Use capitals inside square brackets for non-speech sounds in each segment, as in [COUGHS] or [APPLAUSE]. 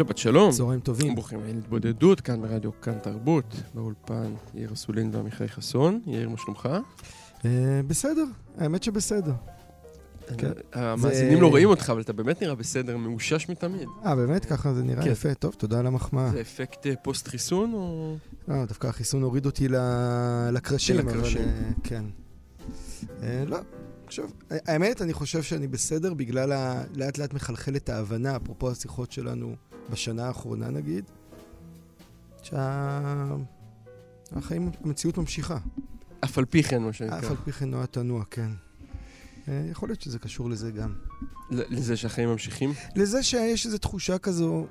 שבת שלום. צהריים טובים. ברוכים הבאים להתבודדות, כאן ברדיו כאן תרבות, באולפן יאיר אסולין ועמיחי חסון. יאיר, מה שלומך? אה, בסדר, האמת שבסדר. כן. המאזינים לא רואים אותך, אבל אתה באמת נראה בסדר, מאושש מתמיד. אה, באמת? ככה זה נראה כן. יפה. טוב, תודה על המחמאה. זה אפקט אה, פוסט חיסון או... לא, דווקא החיסון הוריד אותי ל- לקרשים, אבל... לקרשים. אה, כן. לא, עכשיו, האמת, אני חושב שאני בסדר בגלל ה- לאט לאט מחלחלת ההבנה, אפרופו השיחות שלנו בשנה האחרונה נגיד, שהחיים, המציאות ממשיכה. אף על פי כן, מה שנקרא. אף על פי כן נוע תנוע, כן. אה, יכול להיות שזה קשור לזה גם. לזה שהחיים ממשיכים? לזה שיש איזו תחושה כזו,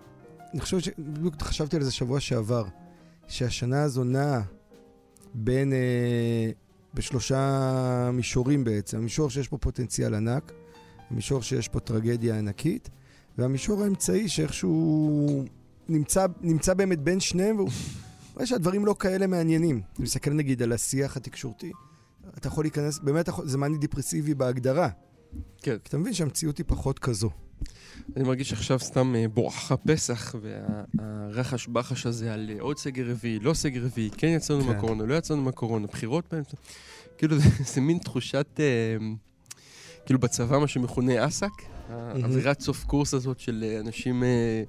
אני חושב ש... בדיוק חשבתי על זה שבוע שעבר, שהשנה הזו נעה בין... אה, בשלושה מישורים בעצם. המישור שיש פה פוטנציאל ענק, המישור שיש פה טרגדיה ענקית, והמישור האמצעי שאיכשהו נמצא, נמצא באמת בין שניהם, והוא [LAUGHS] רואה שהדברים לא כאלה מעניינים. אני מסתכל נגיד על השיח התקשורתי, אתה יכול להיכנס, באמת זה מאני דיפרסיבי בהגדרה. כן. כי אתה מבין שהמציאות היא פחות כזו. אני מרגיש עכשיו סתם אה, בואכה פסח, והרחש בחש הזה על אה, עוד סגר רביעי, לא סגר רביעי, כן יצאנו כן. מהקורונה, לא יצאנו מהקורונה, בחירות באמצע. כאילו זה, [LAUGHS] זה מין תחושת, אה, כאילו בצבא מה שמכונה אס"ק, האווירת סוף קורס הזאת של אה, אנשים אה,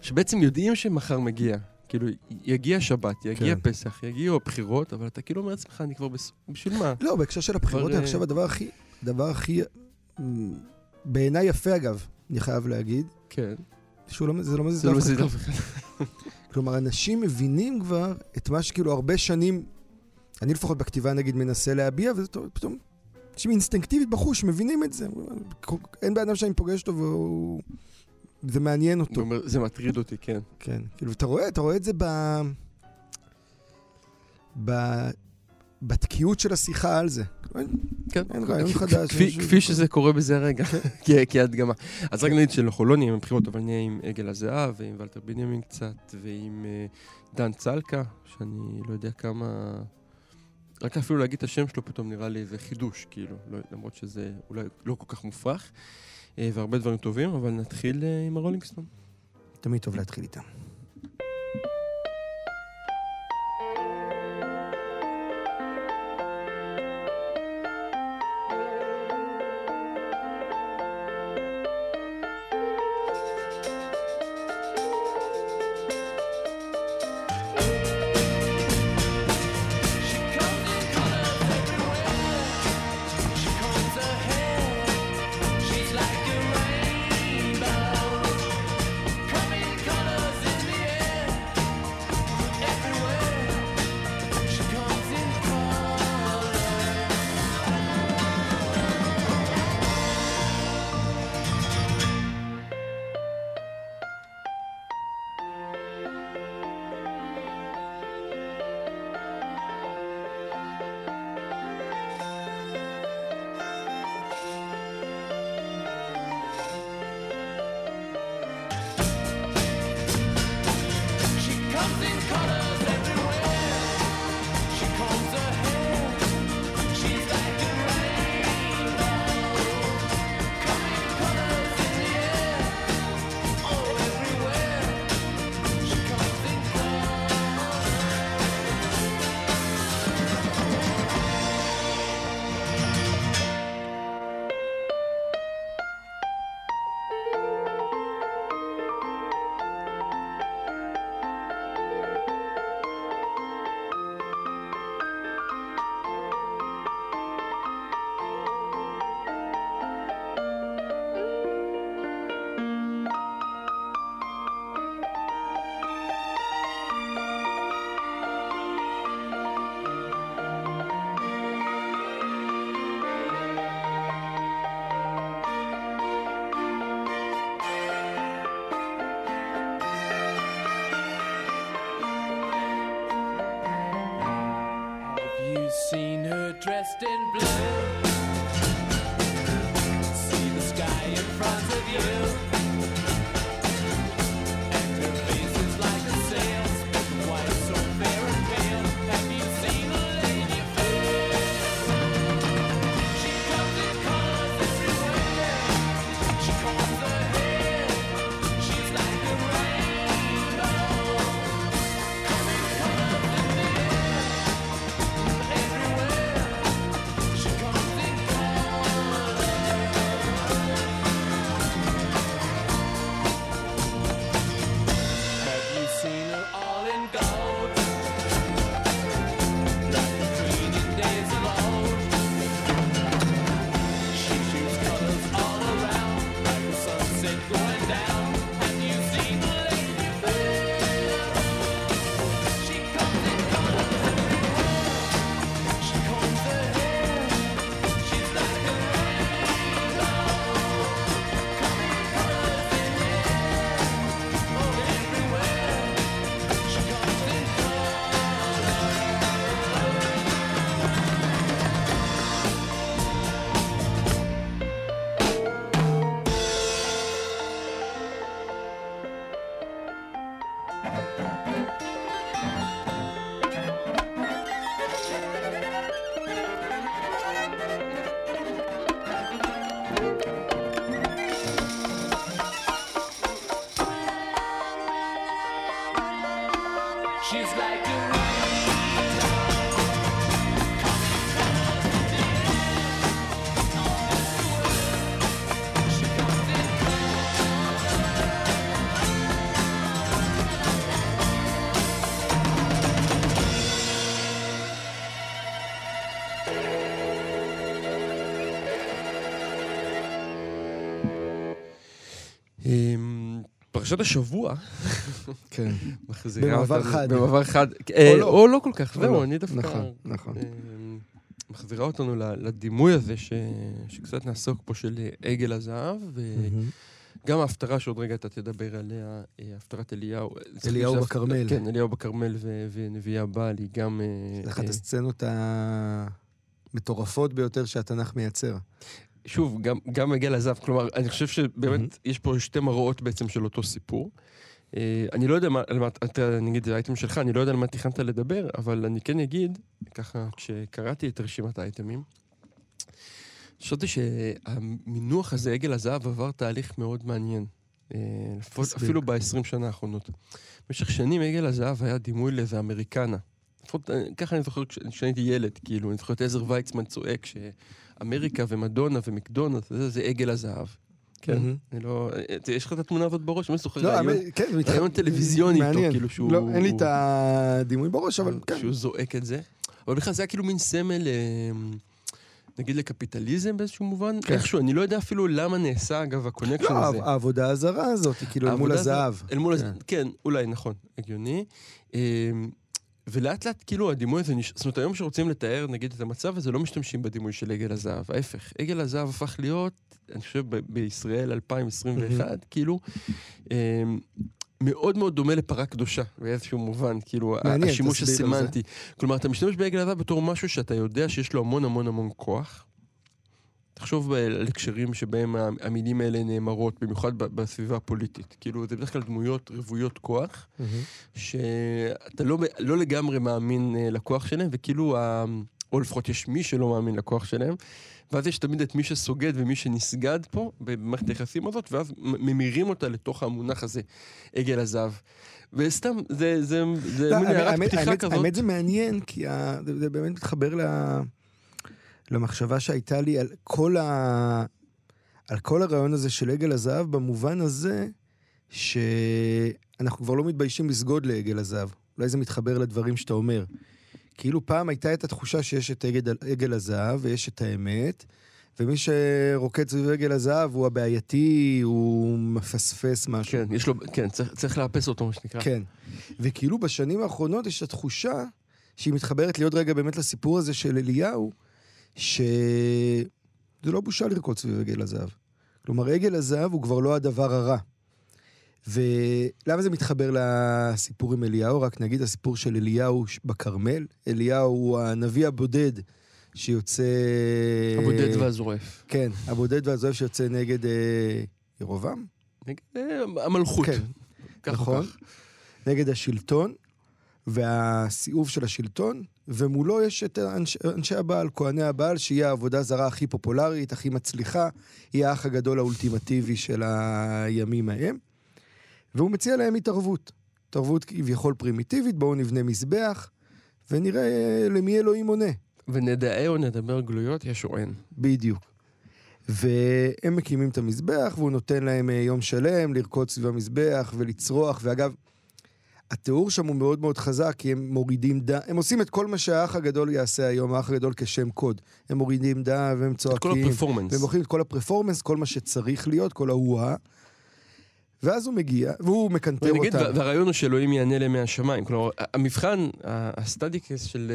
שבעצם יודעים שמחר מגיע. כאילו, יגיע שבת, יגיע כן. פסח, יגיעו הבחירות, אבל אתה כאילו אומר לעצמך, אני כבר בס... בשביל מה? לא, בהקשר של הבחירות, אני חושב אה, הדבר הכי, הדבר הכי, בעיניי יפה אגב, אני חייב להגיד, כן. שהוא לא, זה לא מזיז לא לאף אחד. [LAUGHS] כלומר, אנשים מבינים כבר את מה שכאילו הרבה שנים, אני לפחות בכתיבה נגיד מנסה להביע, וזה פתאום, אנשים אינסטינקטיבית בחוש מבינים את זה. אין בן אדם שאני פוגש אותו והוא... זה מעניין אותו. אומר, זה מטריד אותי, כן. כן, כאילו, אתה רואה, אתה רואה את זה ב... ב... בתקיעות של השיחה על זה. כן. אין רעיון כ- חדש. כפי- משהו- כפי שזה קורה בזה הרגע, [LAUGHS] כהדגמה. אז רק נגיד שאנחנו לא נהיה עם בחירות, אבל נהיה עם עגל הזהב, ועם ולטר בנימין קצת, ועם אה, דן צלקה, שאני לא יודע כמה... רק אפילו להגיד את השם שלו פתאום נראה לי איזה חידוש, כאילו, לא, למרות שזה אולי לא כל כך מופרך, אה, והרבה דברים טובים, אבל נתחיל אה, עם הרולינג סטון. תמיד טוב להתחיל איתם. פרשת השבוע כן. מחזירה במעבר אותנו- חד. במעבר חד. אה, לא. או לא כל כך, או זהו, לא. אני דווקא... נכון, נכון. אמ, מחזירה אותנו לדימוי הזה ש- שקצת נעסוק פה של אה, עגל הזהב, וגם ההפטרה שעוד רגע אתה תדבר עליה, אה, הפטרת אליהו. אליהו בכרמל. כן, אליהו בכרמל ו- ונביאי הבעל, היא גם... אה, זה אחת אה, הסצנות המטורפות ביותר שהתנ"ך מייצר. שוב, גם, גם עגל הזהב, כלומר, אני חושב שבאמת מהמם. יש פה שתי מראות בעצם של אותו סיפור. אה, אני לא יודע מה, על מה, אתה, נגיד, זה האייטם שלך, אני לא יודע על מה תכננת לדבר, אבל אני כן אגיד, ככה, כשקראתי את רשימת האייטמים, חשבתי שהמינוח הזה, עגל הזהב, עבר תהליך מאוד מעניין. תסביר. אפילו ב-20 שנה האחרונות. במשך שנים עגל הזהב היה דימוי לאיזה אמריקנה. לפחות, אה, ככה אני זוכר כש- כשאני הייתי ילד, כאילו, אני זוכר את עזר ויצמן צועק שאמריקה ומדונה ומקדונלדס, זה, זה עגל הזהב. כן. אני לא... אה, יש לך את התמונה הזאת בראש? אני זוכר לא, רעיון- האמת, כן, רעיון טלוויזיוני איתו. כאילו שהוא... לא, אין לי את הדימוי בראש, אבל כן. שהוא זועק את זה. אבל בכלל זה היה כאילו מין סמל, אה, נגיד לקפיטליזם באיזשהו מובן. כן. איכשהו, אני לא יודע אפילו למה נעשה, אגב, ה connection לא, הזה. העבודה הזרה הזאת, כאילו אל מול הזהב. אל מול הזהב, כן. כן, אולי, נכון, הגיוני. ולאט לאט, כאילו, הדימוי הזה, נש- זאת אומרת, היום שרוצים לתאר, נגיד, את המצב הזה, לא משתמשים בדימוי של עגל הזהב. ההפך, עגל הזהב הפך להיות, אני חושב, ב- בישראל 2021, כאילו, אה, מאוד מאוד דומה לפרה קדושה, באיזשהו מובן, כאילו, מעניין, השימוש. הסמנטי. כלומר, אתה משתמש בעגל הזהב בתור משהו שאתה יודע שיש לו המון המון המון כוח. תחשוב ב- על הקשרים שבהם המילים האלה נאמרות, במיוחד בסביבה הפוליטית. כאילו, זה בדרך כלל דמויות רוויות כוח, שאתה לא, לא לגמרי מאמין אה, לכוח שלהם, וכאילו, ה... או לפחות יש מי שלא מאמין לכוח שלהם, ואז יש תמיד את מי שסוגד ומי שנסגד פה, במערכת היחסים הזאת, ואז ממירים אותה לתוך המונח הזה, עגל הזהב. וסתם, זה, זה, זה לא, מין הערת פתיחה האמת- כזאת. האמת זה מעניין, כי ה- זה זה באמת מתחבר ל- למחשבה שהייתה לי על כל ה... על כל הרעיון הזה של עגל הזהב, במובן הזה שאנחנו כבר לא מתביישים לסגוד לעגל הזהב. אולי זה מתחבר לדברים שאתה אומר. כאילו פעם הייתה את התחושה שיש את עגל, עגל הזהב ויש את האמת, ומי שרוקד סביב עגל הזהב הוא הבעייתי, הוא מפספס משהו. כן, יש לו, כן, צריך, צריך לאפס אותו, מה שנקרא. כן. וכאילו בשנים האחרונות יש את התחושה שהיא מתחברת לי עוד רגע באמת לסיפור הזה של אליהו, שזה לא בושה לרקוד סביב עגל הזהב. כלומר, עגל הזהב הוא כבר לא הדבר הרע. ולמה זה מתחבר לסיפור עם אליהו? רק נגיד הסיפור של אליהו בכרמל. אליהו הוא הנביא הבודד שיוצא... הבודד והזורף. כן, הבודד והזוהב שיוצא נגד אה, ירובעם, נגד, אה, המלכות. כן. כך נכון? כך. נגד השלטון, והסיאוב של השלטון, ומולו יש את אנש, אנשי הבעל, כהני הבעל, שהיא העבודה הזרה הכי פופולרית, הכי מצליחה, היא האח הגדול האולטימטיבי של הימים ההם, והוא מציע להם התערבות. התערבות כביכול פרימיטיבית, בואו נבנה מזבח, ונראה למי אלוהים עונה. ונדאה או נדבר גלויות, יש או אין. בדיוק. והם מקימים את המזבח, והוא נותן להם אה, יום שלם לרקוד סביב המזבח ולצרוח, ואגב, התיאור שם הוא מאוד מאוד חזק, כי הם מורידים דם, הם עושים את כל מה שהאח הגדול יעשה היום, האח הגדול כשם קוד. הם מורידים דם והם את כל צועקים, הפרפורמנס. והם מוכרים את כל הפרפורמנס, כל מה שצריך להיות, כל ההוא-הא. ואז הוא מגיע, והוא מקנטר אותם. וה- והרעיון הוא שאלוהים יענה להם מהשמיים. כלומר, המבחן, ה- הסטדיקס של,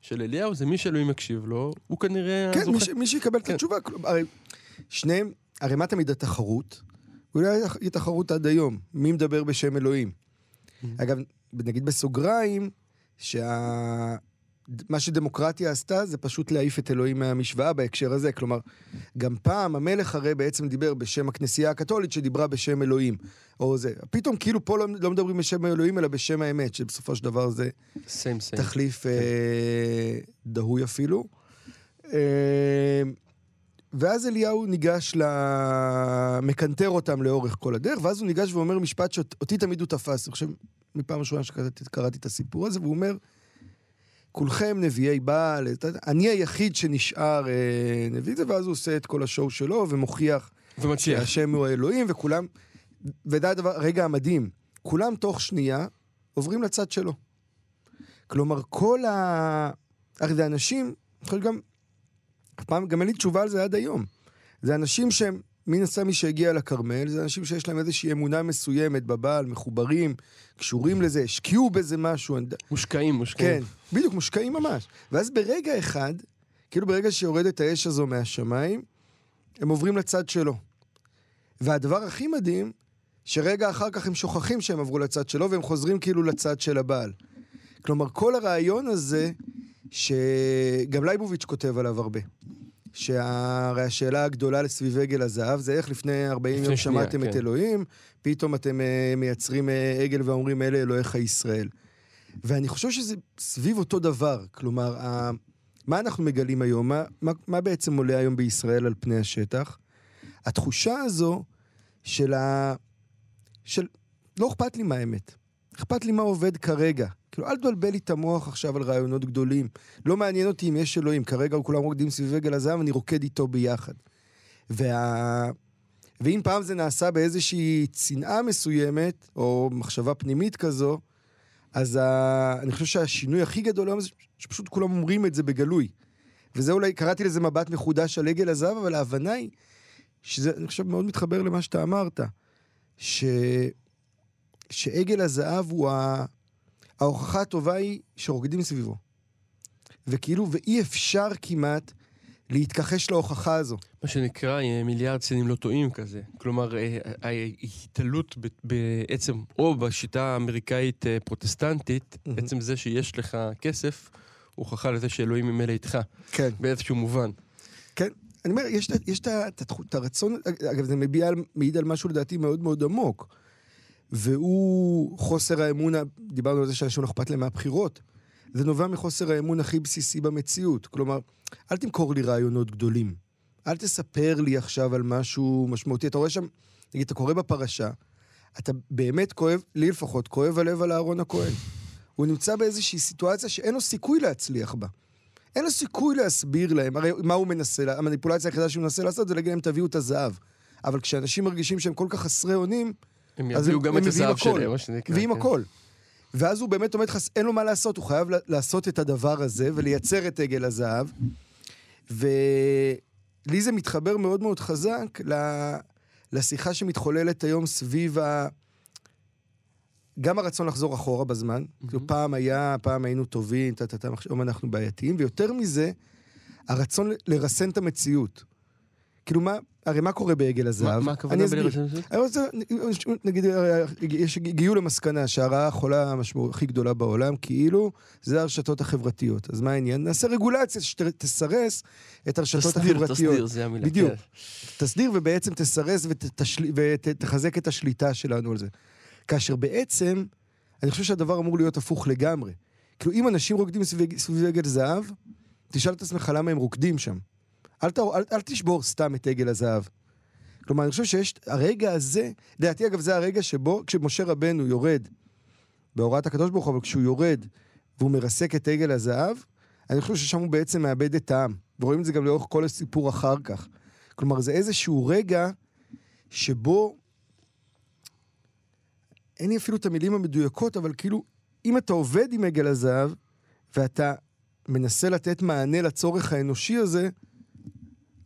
של אליהו זה מי שאלוהים יקשיב לו, הוא כנראה כן. מי, ש, מי שיקבל את כן. התשובה. כלומר, הרי שניהם, הרי מה תמיד התחרות? אולי היא תחרות עד היום. מי מדבר בשם אלוהים? אגב, נגיד בסוגריים, שה... מה שדמוקרטיה עשתה זה פשוט להעיף את אלוהים מהמשוואה בהקשר הזה. כלומר, גם פעם המלך הרי בעצם דיבר בשם הכנסייה הקתולית שדיברה בשם אלוהים. או זה. פתאום כאילו פה לא, לא מדברים בשם אלוהים אלא בשם האמת, שבסופו של דבר זה סיים סיים. תחליף אה, דהוי אפילו. אה, ואז אליהו ניגש ל... מקנטר אותם לאורך כל הדרך, ואז הוא ניגש ואומר משפט שאותי תמיד הוא תפס. אני חושב, מפעם ראשונה שקראתי קראתי את הסיפור הזה, והוא אומר, כולכם נביאי בעל, אני היחיד שנשאר אה, נביא זה, ואז הוא עושה את כל השואו שלו ומוכיח ומצליח. שהשם הוא האלוהים, וכולם, וזה הדבר, הרגע המדהים, כולם תוך שנייה עוברים לצד שלו. כלומר, כל ה... הרי זה אנשים, אני חושב גם, אף פעם, גם אין לי תשובה על זה עד היום. זה אנשים שהם, מן הסתם מי שהגיע לכרמל, זה אנשים שיש להם איזושהי אמונה מסוימת בבעל, מחוברים, קשורים לזה, השקיעו בזה משהו. מושקעים, מושקעים. כן, בדיוק, מושקעים ממש. ואז ברגע אחד, כאילו ברגע שיורדת האש הזו מהשמיים, הם עוברים לצד שלו. והדבר הכי מדהים, שרגע אחר כך הם שוכחים שהם עברו לצד שלו, והם חוזרים כאילו לצד של הבעל. כלומר, כל הרעיון הזה, שגם לייבוביץ' כותב עליו הרבה. שהרי השאלה הגדולה לסביב עגל הזהב זה איך לפני 40 לפני יום שנייה, שמעתם את כן. אלוהים, פתאום אתם uh, מייצרים uh, עגל ואומרים אלה אלוהיך ישראל. ואני חושב שזה סביב אותו דבר. כלומר, ה... מה אנחנו מגלים היום? מה, מה, מה בעצם עולה היום בישראל על פני השטח? התחושה הזו של ה... של לא אכפת לי מה האמת. אכפת לי מה עובד כרגע. כאילו, אל תבלבל לי את המוח עכשיו על רעיונות גדולים. לא מעניין אותי אם יש אלוהים. כרגע כולם רוקדים סביב עגל הזהב, אני רוקד איתו ביחד. וה... ואם פעם זה נעשה באיזושהי צנעה מסוימת, או מחשבה פנימית כזו, אז ה... אני חושב שהשינוי הכי גדול היום זה שפשוט כולם אומרים את זה בגלוי. וזה אולי, קראתי לזה מבט מחודש על עגל הזהב, אבל ההבנה היא, שזה, אני חושב, מאוד מתחבר למה שאתה אמרת, ש... שעגל הזהב הוא ה... ההוכחה הטובה היא שרוקדים סביבו. וכאילו, ואי אפשר כמעט להתכחש להוכחה הזו. מה שנקרא אה, מיליארד סינים לא טועים כזה. כלומר, אה, ההתעלות ב- בעצם, או בשיטה האמריקאית אה, פרוטסטנטית, מהמם. עצם זה שיש לך כסף, הוכחה לזה שאלוהים ממילא איתך, כן. באיזשהו מובן. כן. אני אומר, יש, את- הרצון, אגב, זה מביע, מעיד על משהו לדעתי מאוד מאוד עמוק. והוא חוסר האמון, דיברנו על זה שאנשים לא אכפת להם מהבחירות. זה נובע מחוסר האמון הכי בסיסי במציאות. כלומר, אל תמכור לי רעיונות גדולים. אל תספר לי עכשיו על משהו משמעותי. אתה רואה שם, נגיד, אתה קורא בפרשה, אתה באמת כואב, לי לפחות, כואב הלב על אהרון הכהן. הוא נמצא באיזושהי סיטואציה שאין לו סיכוי להצליח בה. אין לו סיכוי להסביר להם, הרי מה הוא מנסה, המניפולציה היחידה שהוא מנסה לעשות זה להגיד להם תביאו את הזהב. אבל כשאנשים מרגישים שהם כל כך חסרי אונים, הם יביאו גם את הזהב. שלהם, מה שנקרא. ועם כן. הכל. ואז הוא באמת עומד חס... אין לו מה לעשות, הוא חייב לעשות את הדבר הזה ולייצר את עגל הזהב. ולי זה מתחבר מאוד מאוד חזק ל... לשיחה שמתחוללת היום סביב ה... גם הרצון לחזור אחורה בזמן, כאילו פעם היה, פעם היינו טובים, טה-טה-טה, היום אנחנו בעייתיים, ויותר מזה, הרצון לרסן את המציאות. כאילו מה, הרי מה קורה בעגל הזהב? מה הכוונה. בלרשם? אני רוצה, נגיד, אה, יש, הגיעו למסקנה שהרעה החולה הכי גדולה בעולם, כאילו, זה הרשתות החברתיות. אז מה העניין? נעשה רגולציה שתסרס את הרשתות תסדיר, החברתיות. תסדיר, זה המילה. בדיוק. כן. תסדיר ובעצם תסרס ותחזק את השליטה שלנו על זה. כאשר בעצם, אני חושב שהדבר אמור להיות הפוך לגמרי. כאילו, אם אנשים רוקדים סביב עגל זהב, תשאל את עצמך למה הם רוקדים שם. אל, ת, אל, אל תשבור סתם את עגל הזהב. כלומר, אני חושב שיש, הרגע הזה, לדעתי אגב, זה הרגע שבו, כשמשה רבנו יורד, בהוראת הקדוש ברוך הוא, אבל כשהוא יורד והוא מרסק את עגל הזהב, אני חושב ששם הוא בעצם מאבד את העם. ורואים את זה גם לאורך כל הסיפור אחר כך. כלומר, זה איזשהו רגע שבו, אין לי אפילו את המילים המדויקות, אבל כאילו, אם אתה עובד עם עגל הזהב, ואתה מנסה לתת מענה לצורך האנושי הזה,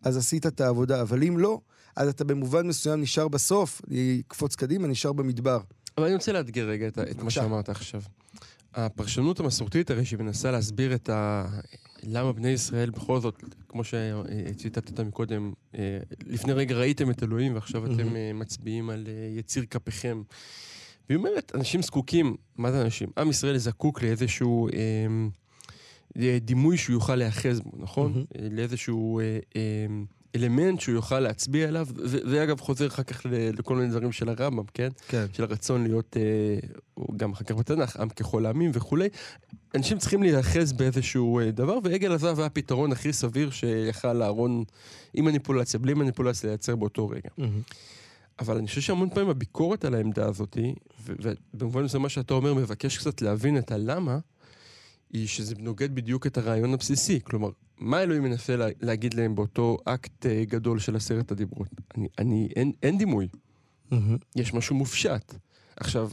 אז עשית את העבודה. אבל אם לא, אז אתה במובן מסוים נשאר בסוף, אני אקפוץ קדימה, נשאר במדבר. אבל אני רוצה לאתגר רגע את, את מה. שאמרת עכשיו. הפרשנות המסורתית הרי שהיא מנסה להסביר את ה... למה בני ישראל בכל זאת, כמו שציטטת מקודם, אה, לפני רגע ראיתם את אלוהים ועכשיו אתם. אה, מצביעים על אה, יציר כפיכם. והיא אומרת, אנשים זקוקים, מה זה אנשים? עם ישראל זקוק לאיזשהו אה, דימוי שהוא יוכל להיאחז בו, נכון? אה, לאיזשהו אה, אה, אלמנט שהוא יוכל להצביע עליו, ו- זה אגב חוזר אחר כך לכל מיני דברים של הרמב"ם, כן? כן. של הרצון להיות, אה, גם אחר כך בתנ"ך, עם ככל העמים וכולי. אנשים צריכים להיאחז באיזשהו אה, דבר, ועגל הזהב היה הפתרון הכי סביר שיכל אהרון, עם מניפולציה, בלי מניפולציה, לייצר באותו רגע. אבל אני חושב שהמון פעמים הביקורת על העמדה הזאת, ובמובן מסוים מה שאתה אומר, מבקש קצת להבין את הלמה, היא שזה נוגד בדיוק את הרעיון הבסיסי. כלומר, מה אלוהים מנסה לה, להגיד להם באותו אקט אה, גדול של עשרת הדיברות? אני, אני, אין, אין דימוי. מהמם. יש משהו מופשט. עכשיו,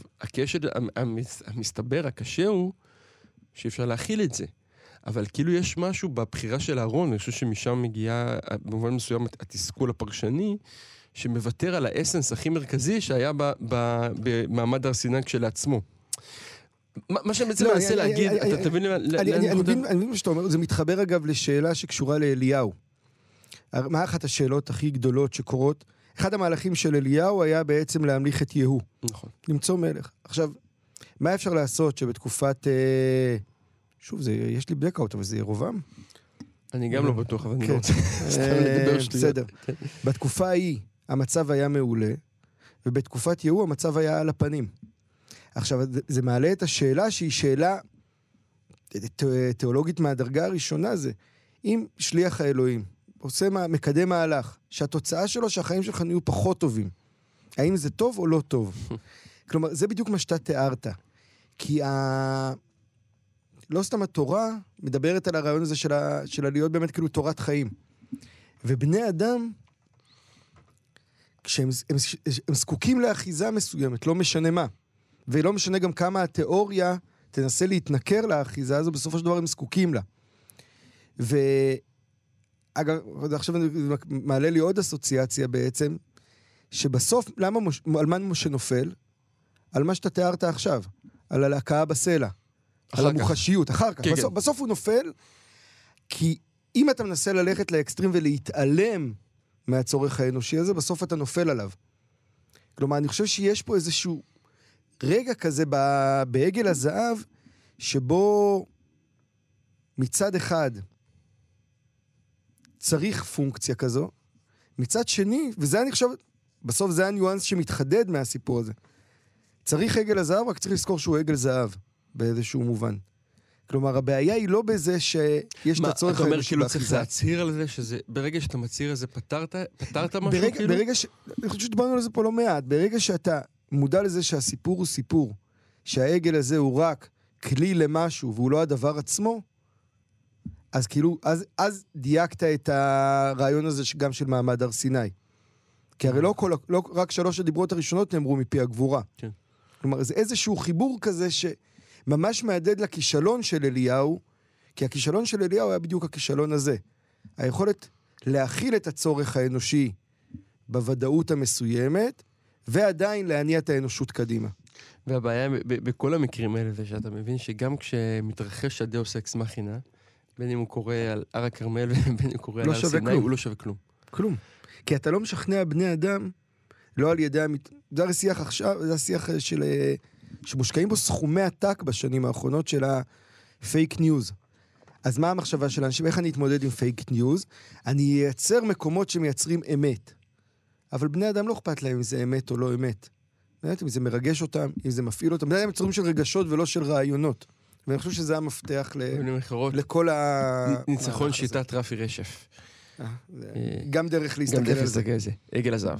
המ- המס- המסתבר, הקשה הוא שאי אפשר להכיל את זה. אבל כאילו יש משהו בבחירה של אהרון, אני חושב שמשם מגיעה במובן מסוים התסכול הפרשני, שמוותר על האסנס הכי מרכזי שהיה ב- ב- במעמד הר סיני כשלעצמו. מה שאני בעצם מנסה להגיד, אתה תבין לאן אני? מבין, מה שאתה אומר, זה מתחבר אגב לשאלה שקשורה לאליהו. מה אחת השאלות הכי גדולות שקורות? אחד המהלכים של אליהו היה בעצם להמליך את יהוא, נכון. למצוא מלך. עכשיו, מה אפשר לעשות שבתקופת... אה, שוב, זה, יש לי בלקאוט, אבל זה ירובעם? אני גם לא בטוח, אבל אני כן. לא רוצה [LAUGHS] סתם אה, לדבר שטויות. בסדר. בתקופה ההיא המצב היה מעולה, ובתקופת יהוא המצב היה על הפנים. עכשיו, זה- מעלה את השאלה שהיא שאלה תיאולוגית מהדרגה הראשונה זה, אם שליח האלוהים עושה, מקדם מהלך, שהתוצאה שלו שהחיים שלך נהיו פחות טובים, האם זה טוב או לא טוב? [LAUGHS] כלומר, זה בדיוק מה שאתה תיארת. כי ה... לא סתם התורה מדברת על הרעיון הזה של, ה... של הלהיות באמת כאילו תורת חיים. ובני אדם, כשהם הם, הם זקוקים לאחיזה מסוימת, לא משנה מה. ולא משנה גם כמה התיאוריה תנסה להתנכר לאחיזה הזו, בסופו של דבר הם זקוקים לה. ואגב, עכשיו אני מעלה לי עוד אסוציאציה בעצם, שבסוף, למה מש... על מה משה נופל? על מה שאתה תיארת עכשיו, על הלהקה בסלע. על. המוחשיות, אחר כך. כן, בסוף, כן. בסוף הוא נופל, כי אם אתה מנסה ללכת לאקסטרים ולהתעלם מהצורך האנושי הזה, בסוף אתה נופל עליו. כלומר, אני חושב שיש פה איזשהו רגע כזה בעגל הזהב, שבו מצד אחד צריך פונקציה כזו, מצד שני, וזה אני חושב, בסוף זה הניואנס שמתחדד מהסיפור הזה. צריך עגל הזהב, רק צריך לזכור שהוא עגל זהב, באיזשהו מובן. כלומר, הבעיה היא לא בזה שיש את מה, הצורך אתה אומר כאילו צריך. להצהיר על זה, שזה, ברגע שאתה מצהיר על זה, פתרת, פתרת משהו ברגע, כאילו? ברגע ש... אני חושב שדיברנו על זה פה לא מעט. ברגע שאתה מודע לזה שהסיפור הוא סיפור, שהעגל הזה הוא רק כלי למשהו והוא לא הדבר עצמו, אז כאילו, אז, אז דייקת את הרעיון הזה גם של מעמד הר סיני. כי הרי לא, כל, לא רק שלוש הדיברות הראשונות נאמרו מפי הגבורה. כן. כלומר, זה איזשהו חיבור כזה שממש מהדהד לכישלון של אליהו, כי הכישלון של אליהו היה בדיוק הכישלון הזה. היכולת להכיל את הצורך האנושי בוודאות המסוימת, ועדיין להניע את האנושות קדימה. והבעיה בכל המקרים האלה זה שאתה מבין שגם כשמתרחש הדאוס אקס מכינה, בין אם הוא קורה על הר הכרמל [LAUGHS] ובין אם הוא קורה על לא הר שווה סיני, כלום. הוא לא שווה כלום. כלום. כי אתה לא משכנע בני אדם, לא על ידי המת... זה הרי שיח עכשיו, זה השיח אה, של... אה, שמושקעים בו סכומי עתק בשנים האחרונות של הפייק ניוז. אז מה המחשבה של האנשים? איך אני אתמודד עם פייק ניוז? אני אייצר מקומות שמייצרים אמת. אבל בני אדם לא אכפת להם אם זה אמת או לא אמת. לא יודעת אם זה מרגש אותם, אם זה מפעיל אותם. בני אדם הם יצורים של רגשות ולא של רעיונות. ואני חושב שזה המפתח ל... לכל ה... ניצחון. שיטת רפי רשף. אה, זה- אה, גם דרך להסתכל גם דרך על זה. להסתכל על זה. עגל הזהב.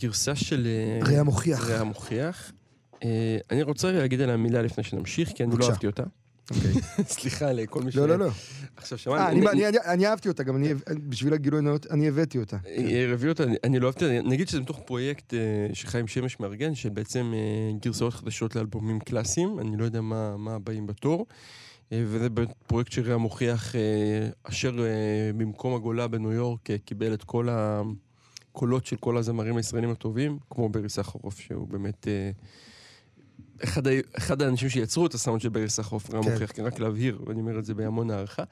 זה גרסה של... אה, רע מוכיח. רע מוכיח. אה, אני רוצה להגיד עליה מילה לפני שנמשיך, כי אני לא. אהבתי אותה. [LAUGHS] סליחה לכל מי ש... לא, לא, לא. עכשיו אה, שמענו... אני- אני- אהבתי אותה, גם בשביל הגילוי הנאות, אני הבאתי אותה. רביעו אותה, אני- לא אהבתי אותה, נגיד שזה מתוך פרויקט אה, שחיים שמש מארגן, של בעצם אה, גרסאות חדשות לאלבומים קלאסיים, אני לא יודע מה מה הבאים בתור, אה, וזה פרויקט שריאה מוכיח, אה, אשר אה, במקום הגולה בניו יורק אה, קיבל את כל הקולות של כל הזמרים הישראלים הטובים, כמו ברי סחרוף, שהוא באמת... אה, אחד, ה- אחד האנשים שיצרו את הסאונד של ברי סחרוף, רם כן. מוכיח, כן, רק להבהיר, ואני אומר את זה בהמון הערכה.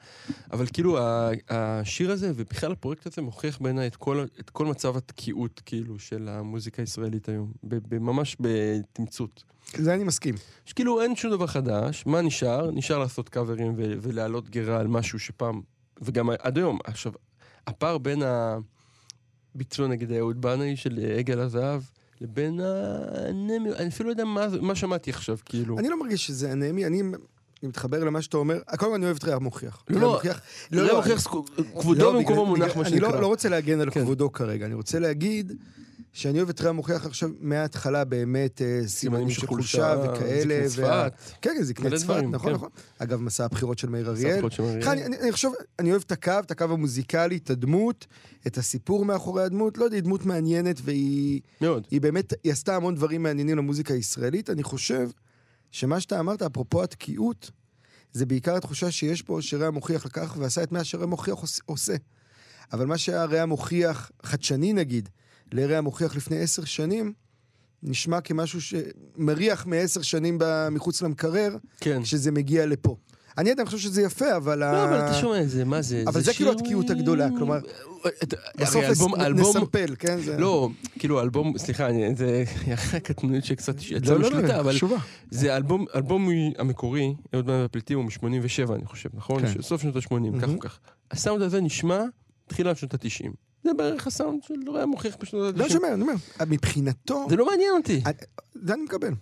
אבל כאילו, ה- השיר הזה, ובכלל הפרויקט הזה, מוכיח בעיניי את כל, את כל מצב התקיעות, כאילו, של המוזיקה הישראלית היום. ממש בתמצות. זה אני מסכים. שכאילו אין שום דבר חדש, מה נשאר? נשאר לעשות קאברים ולהעלות גרה על משהו שפעם, וגם עד היום. עכשיו, הפער בין הביצוע נגיד אהוד בנאי של עגל הזהב, לבין הנמי, אני אפילו לא יודע מה, מה שמעתי עכשיו, כאילו. אני לא מרגיש שזה אנמי, אני אני מתחבר למה שאתה אומר. קודם כל אני אוהב את רע מוכיח. לא, לא, מוכיח- לא, לא, מוכיח כבודו לא, במקומו מונח, מה אני לא- שנקרא. לא רוצה להגן על כן. כבודו כרגע, אני רוצה להגיד שאני אוהב את רע מוכיח עכשיו מההתחלה באמת אה, סימנים של חולשה וכאלה. זקני צפת. כן, כן, זקני צפת, נכון, כן. נכון. אגב, מסע הבחירות של מאיר אריאל. אני, חושב, אני אוהב את הקו, את הקו המוזיקלי, את הדמות, את הסיפור מאחורי הדמות. לא יודע, היא דמות מעניינת והיא מאוד. היא באמת, היא עשתה המון דברים מעניינים למוזיקה הישראלית. אני חושב שמה שאתה אמרת, אפרופו התקיעות, זה בעיקר התחושה שיש פה שריאה מוכיח לקח ועשה את מה שריאה מוכיח עוש- עושה. אבל מה ריאה מוכיח, חדשני נגיד, לריאה מוכיח לפני עשר שנים, נשמע כמשהו שמריח מעשר שנים מחוץ למקרר, כן. כשזה מגיע לפה. אני עדיין חושב שזה יפה, אבל... לא, ה- אבל אתה שומע את זה, מה זה? אבל זה כאילו התקיעות הגדולה, כלומר, את- בסוף אלבום- נס- אלבום- נסמפל, כן? זה... לא, כאילו אלבום, סליחה, אני- זה [LAUGHS] הקטנונית שקצת יצאה לא, לא, משליטה, לא, אבל. זה אלבום, אלבום המקורי, אהוד בן והפליטים הוא מ-87, אני חושב, נכון? כן. סוף שנות ה-80, כך מהמם. או כך. הסאונד הזה נשמע תחילת שנות ה-90. זה בערך הסאונד של לא היה מוכיח בשנות לא, ה-90. אני אומר, אני אומר, מבחינתו... זה לא מעניין אותי. זה אני מקבל.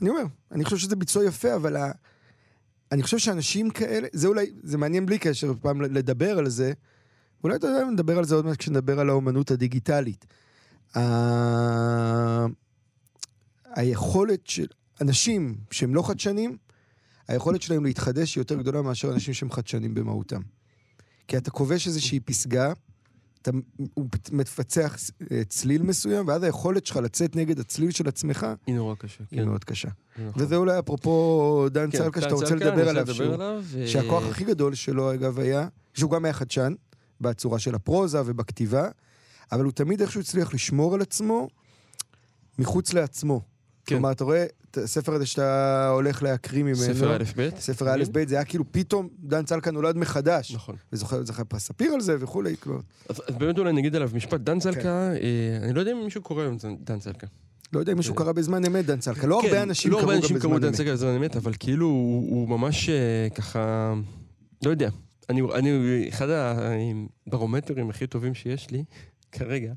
אני אומר, אני חושב שזה ביצוע יפה, אבל ה... אני חושב שאנשים כאלה, זה אולי, זה מעניין בלי קשר פעם לדבר על זה, אולי אתה יודע, נדבר על זה עוד מעט כשנדבר על האומנות הדיגיטלית. ה... היכולת של אנשים שהם לא חדשנים, היכולת שלהם להתחדש היא יותר גדולה מאשר אנשים שהם חדשנים במהותם. כי אתה כובש איזושהי פסגה, אתה הוא מפצח אה, צליל מסוים, ואז היכולת שלך לצאת נגד הצליל של עצמך היא נורא קשה. היא כן. מאוד קשה. נכון. וזה אולי אפרופו דן כן, צלקה, שאתה רוצה לדבר עליו, שהוא- עליו, ו- שהכוח הכי גדול שלו, אגב, היה, שהוא גם היה חדשן, בצורה של הפרוזה ובכתיבה, אבל הוא תמיד איכשהו הצליח לשמור על עצמו מחוץ לעצמו. כן. כלומר, אתה רואה הספר הזה שאתה הולך להקריא ממנו, ספר א' ב'. ספר א' ב', זה היה כאילו פתאום דן צלקה נולד מחדש. נכון. וזוכר זכה פרס ספיר על זה וכולי, כלומר, אז באמת אולי נגיד עליו משפט. דן כן. צלקה, אה, אני לא יודע אם מישהו קורא היום דן צלקה. לא יודע אם מישהו כן. קרא בזמן אמת דן צלקה, לא הרבה אנשים לא קראו הרבה גם אנשים קראו בזמן דן אמת. צלקה בזמן אמת, אבל כאילו הוא ממש אה, ככה, לא יודע. אני, אחד הברומטרים הכי טובים שיש לי, כרגע,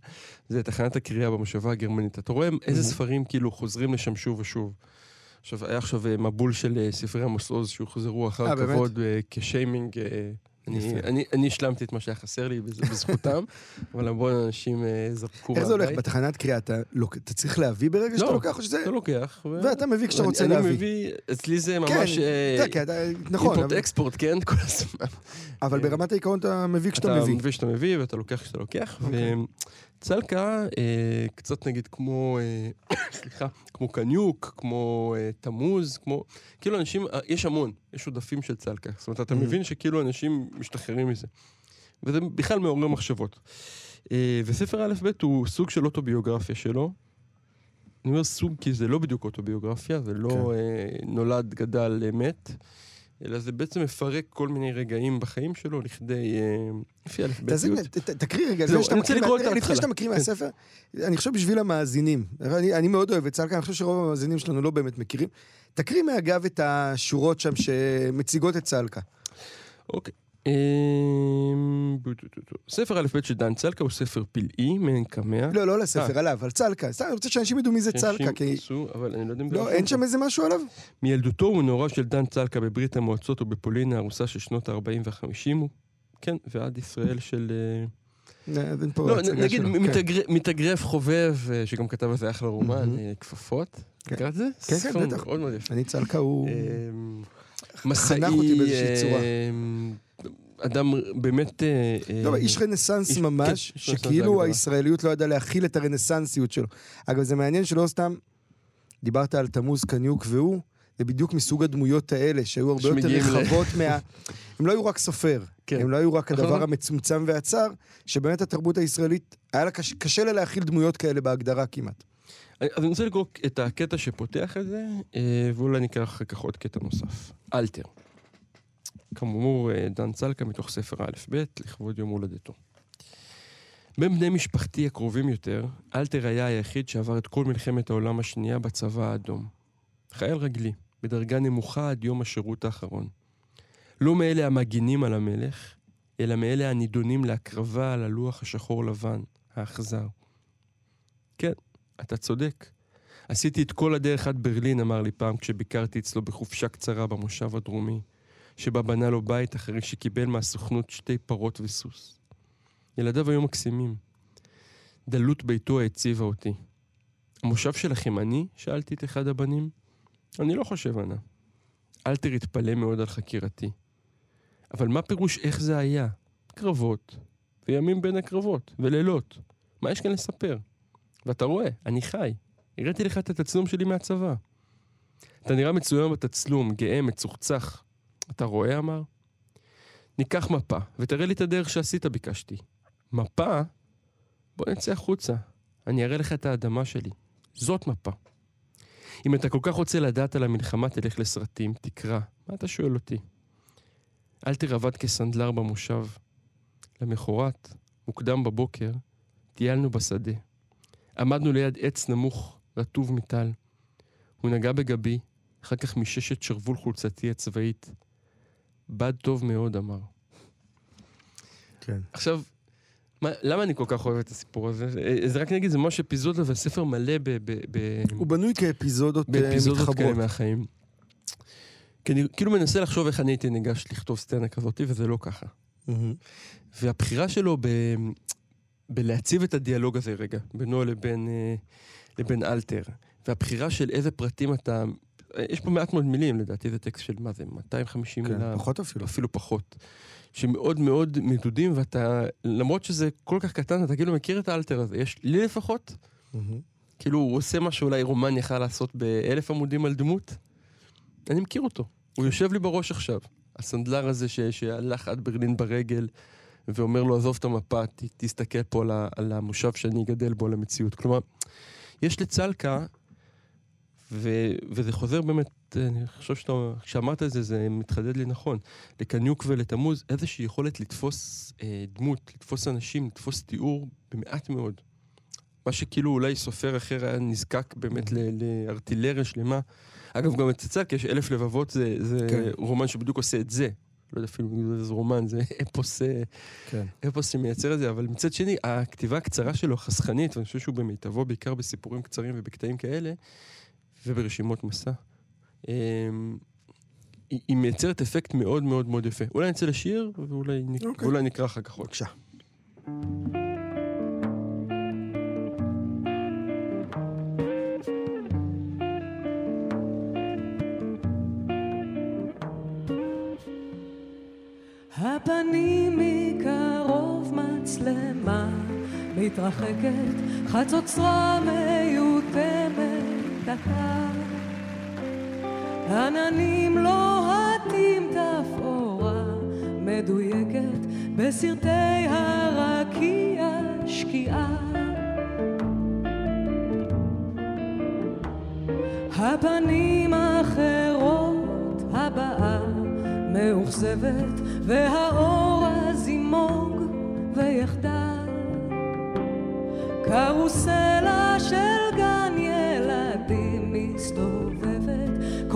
זה תחנת הקריאה במושבה הגרמנית. אתה רואה איזה. ספרים כאילו חוזרים לשם שוב ושוב. עכשיו, היה עכשיו אה, מבול של אה, ספרי עמוס עוז שהוחזרו אחר אה? כבוד כשיימינג. אה, אני. אני, אני השלמתי את מה שהיה חסר לי בז- בזכותם, [LAUGHS] אבל המון אנשים אה, זרקו איך זה הולך? מהבית. בתחנת קריאה אתה לוק- אתה צריך להביא ברגע שאתה לא, לוקח, או שזה... אתה לוקח. ו- ואתה מביא כשאתה אני- רוצה אני להביא. מביא, אצלי זה כן, ממש... אה, יודע, כי אתה- נכון, אימפורט אבל- אקספורט, כן? כל הזמן. אבל כן. ברמת העיקרון אתה מביא כשאתה אתה מביא. מביא כשאתה מביא ואתה לוקח כשאתה לוקח. אוקיי. וצלקה, אה, קצת נגיד כמו, אה, [COUGHS] סליחה, כמו קניוק, כמו אה, תמוז, כמו... כאילו אנשים, אה, יש המון, יש עודפים של צלקה. זאת אומרת, אתה Mhm. מבין שכאילו אנשים משתחררים מזה. וזה בכלל מעורר מחשבות. אה, וספר א' ב' הוא סוג של אוטוביוגרפיה שלו. אני אומר סוג כי זה לא בדיוק אוטוביוגרפיה, זה לא כן. אה, נולד, גדל, אה, מת, אלא זה בעצם מפרק כל מיני רגעים בחיים שלו לכדי... אה, לפי א' ב' תעשה- ת- ת- תקריא רגע, לפני שאתה מקריא כן. מהספר, אני חושב בשביל המאזינים, אני אני מאוד אוהב את צלקה, אני חושב שרוב המאזינים שלנו לא באמת מכירים. תקריא מאגב את השורות שם שמציגות את צלקה. אוקיי. אמ. ספר א' ב' של דן צלקה הוא ספר פלאי, מעין קמע. לא, לא לספר, עליו, על צלקה. סתם, אני רוצה שאנשים ידעו מי זה צלקה, כי... עשו, אבל אני לא יודע אם... לא, אין פה. שם איזה משהו עליו? מילדותו ונעוריו של דן צלקה בברית המועצות ובפולין הארוסה של שנות ה-40 וה-50, כן, ועד ישראל של... אה, אה, לא, נגיד שלו. כן. מתאגרף חובב, אה, שגם כתב על זה אחלה רומן. אה, כפפות. כן. קראת את זה? כן, כן, בטח. מאוד מאוד יפה. אני צלקה הוא... אמ, מסעי, אותי באיזושהי צורה. אדם באמת... אה, לא, אבל אה, איש רנסאנס איש- ממש, כן, שכאילו. הישראליות לא ידעה להכיל את הרנסאנסיות שלו. אגב, זה מעניין שלא סתם דיברת על תמוז, קניוק והוא, זה בדיוק מסוג הדמויות האלה, שהיו הרבה יותר ל- רחבות מה... [LAUGHS] הם לא היו רק סופר, כן. הם לא היו רק נכון. הדבר המצומצם והצר, שבאמת התרבות הישראלית, היה לה קשה, קשה לה להכיל דמויות כאלה בהגדרה כמעט. אז אני רוצה לקרוא את הקטע שפותח את זה, אה, ואולי נקרא אחר כך עוד קטע נוסף. אלתר. כאמור, אה, דן צלקה מתוך ספר א'-ב', לכבוד יום הולדתו. בין בני משפחתי הקרובים יותר, אלתר היה היחיד שעבר את כל מלחמת העולם השנייה בצבא האדום. חייל רגלי, בדרגה נמוכה עד יום השירות האחרון. לא מאלה המגינים על המלך, אלא מאלה הנידונים להקרבה על הלוח השחור לבן, האכזר. כן, אתה צודק. עשיתי את כל הדרך עד ברלין, אמר לי פעם כשביקרתי אצלו בחופשה קצרה במושב הדרומי, שבה בנה לו בית אחרי שקיבל מהסוכנות שתי פרות וסוס. ילדיו היו מקסימים. דלות ביתו העציבה אותי. המושב שלכם אני? שאלתי את אחד הבנים. אני לא חושב, ענה. אלתר התפלא מאוד על חקירתי. אבל מה פירוש איך זה היה? קרבות, וימים בין הקרבות, ולילות. מה יש כאן לספר? ואתה רואה, אני חי. הראיתי לך את התצלום שלי מהצבא. אתה נראה מצוין בתצלום, גאה, מצוחצח. אתה רואה? אמר. ניקח מפה, ותראה לי את הדרך שעשית, ביקשתי. מפה? בוא נצא החוצה. אני אראה לך את האדמה שלי. זאת מפה. אם אתה כל כך רוצה לדעת על המלחמה, תלך לסרטים, תקרא. מה אתה שואל אותי? אלתר עבד כסנדלר במושב. למחרת, מוקדם בבוקר, טיילנו בשדה. עמדנו ליד עץ נמוך, רטוב מטל. הוא נגע בגבי, אחר כך מישש שרוול חולצתי הצבאית. בד טוב מאוד, אמר. כן. עכשיו, מה, למה אני כל כך אוהב את הסיפור הזה? אה, זה רק נגיד, זה ממש אפיזודה וספר מלא ב, ב, ב, הוא בנוי כאפיזודות אה, באפיזודות כאלה מתחברות. מהחיים. כי אני כאילו מנסה לחשוב איך אני הייתי ניגש לכתוב סצנה כזאת, וזה לא ככה. מהמם. והבחירה שלו ב... בלהציב את הדיאלוג הזה רגע, בינו לבין, אה, לבין אלתר, והבחירה של איזה פרטים אתה... יש פה מעט מאוד מילים, לדעתי זה טקסט של מה זה, 250 כן, מילה, פחות אפילו. אפילו פחות, שמאוד מאוד מדודים, ואתה, למרות שזה כל כך קטן, אתה כאילו מכיר את האלתר הזה. יש לי לפחות, מהמם. כאילו הוא עושה מה שאולי רומן יכל לעשות באלף עמודים על דמות, אני מכיר אותו. הוא יושב לי בראש עכשיו. הסנדלר הזה ש, שהלך עד ברלין ברגל, ואומר לו, עזוב את המפה, ת, תסתכל פה על, על המושב שאני אגדל בו, על המציאות. כלומר, יש לצלקה, ו, וזה חוזר באמת, אני חושב שאתה, כשאמרת את זה, זה מתחדד לי נכון, לקניוק ולתמוז, איזושהי יכולת לתפוס אה, דמות, לתפוס אנשים, לתפוס תיאור במעט מאוד. מה שכאילו אולי סופר אחר היה נזקק באמת לארטילריה שלמה. אגב, גם אצל צלקה יש אלף לבבות, זה, זה כן. רומן שבדיוק עושה את זה. לא יודע אפילו אם זה רומן, זה [LAUGHS] אפוס, אה, כן. אפוס שמייצר את זה, אבל מצד שני, הכתיבה הקצרה שלו חסכנית, ואני חושב שהוא במיטבו בעיקר בסיפורים קצרים ובקטעים כאלה, וברשימות מסע. אמ, היא, היא מייצרת אפקט מאוד מאוד מאוד יפה. אולי נצא לשיר, ואולי נק... אוקיי. ואולי נקרא אחר כך עוד. בבקשה. הפנים מקרוב מצלמה מתרחקת, חצוצרה מיותמת דקה. עננים לוהטים תפאורה מדויקת בסרטי הרקיע שקיעה. הפנים אחרות, הבאה מאוכזבת, והאור הזימוג ויחדה. קרוסלה של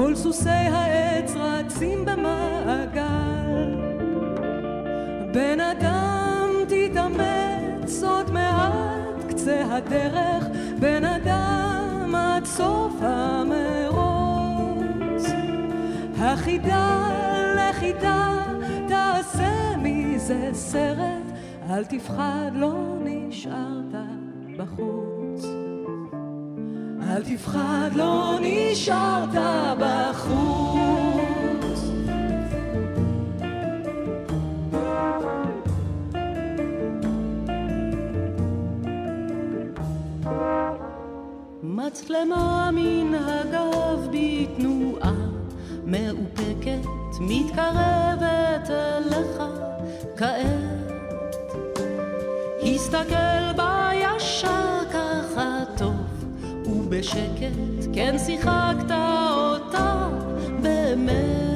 כל סוסי העץ רצים במעגל. בן אדם תתאמץ עוד מעט קצה הדרך, בן אדם עד סוף המרוץ. החידה לחידה תעשה מזה סרט, אל תפחד, לא נשארת בחוץ. אל תפחד, לא נשארת בחוץ. מצלמה מן הגב בתנועה מאופקת מתקרבת אליך כעת הסתכל בה ישר ובשקט כן שיחקת אותה באמת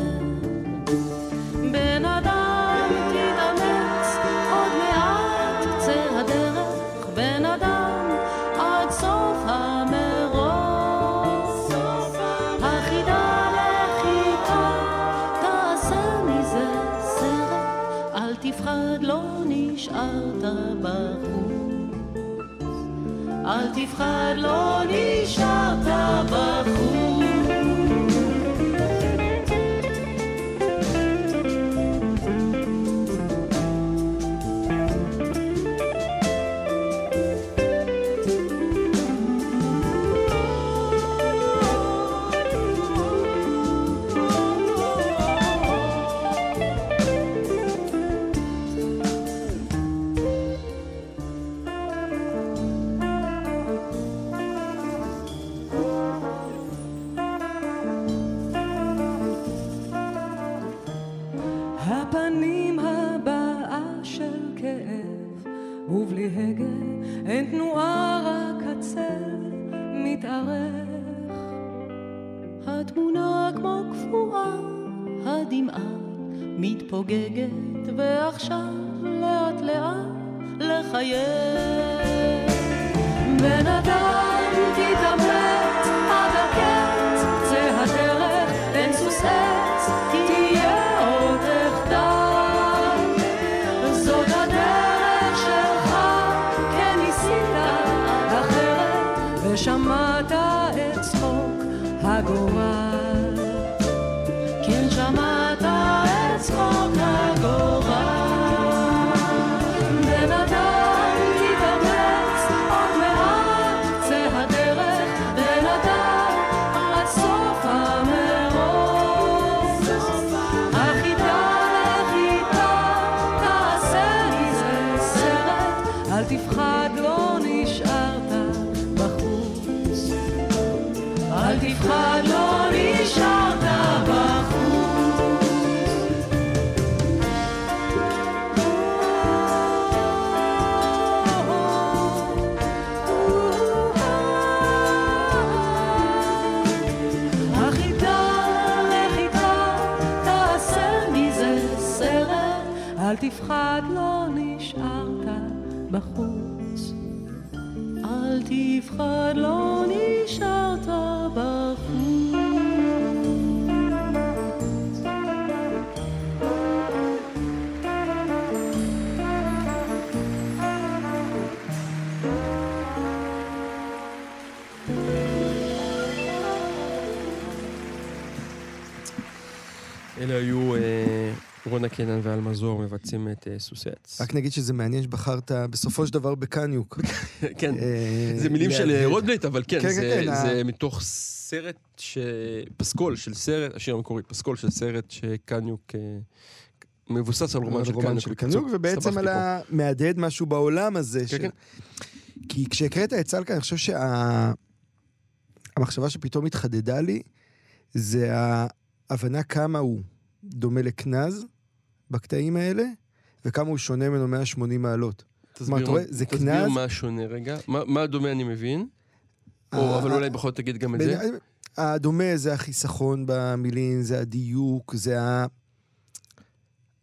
אל תפחד לא נשארת אלה היו אה, רונה קנן ואל מזור מבצעים את אה, סוסץ. רק נגיד שזה מעניין שבחרת בסופו של דבר בקניוק. [LAUGHS] כן, אה, זה מילים של להדהד. רודבלייט, אבל כן, כן, כן, זה- כן, זה מתוך סרט, ש- פסקול של סרט, השיר המקורי, פסקול של סרט שקניוק מבוסס על רומן של קניוק. של קניוק, ובעצם על פה. ה... מהדהד משהו בעולם הזה. כן, של- כן. כי כשהקראת את צלקה, אני חושב שהמחשבה שפתאום התחדדה לי, זה ההבנה כמה הוא דומה לקנז בקטעים האלה, וכמה הוא שונה ממנו 180 מעלות. תסביר מה- רואה, זה תסביר קנז- מה שונה רגע. מה- מה דומה אני מבין, או ה- אבל אולי בכל זאת תגיד גם את זה. בעיני- הדומה זה החיסכון במילים, זה הדיוק, זה ה...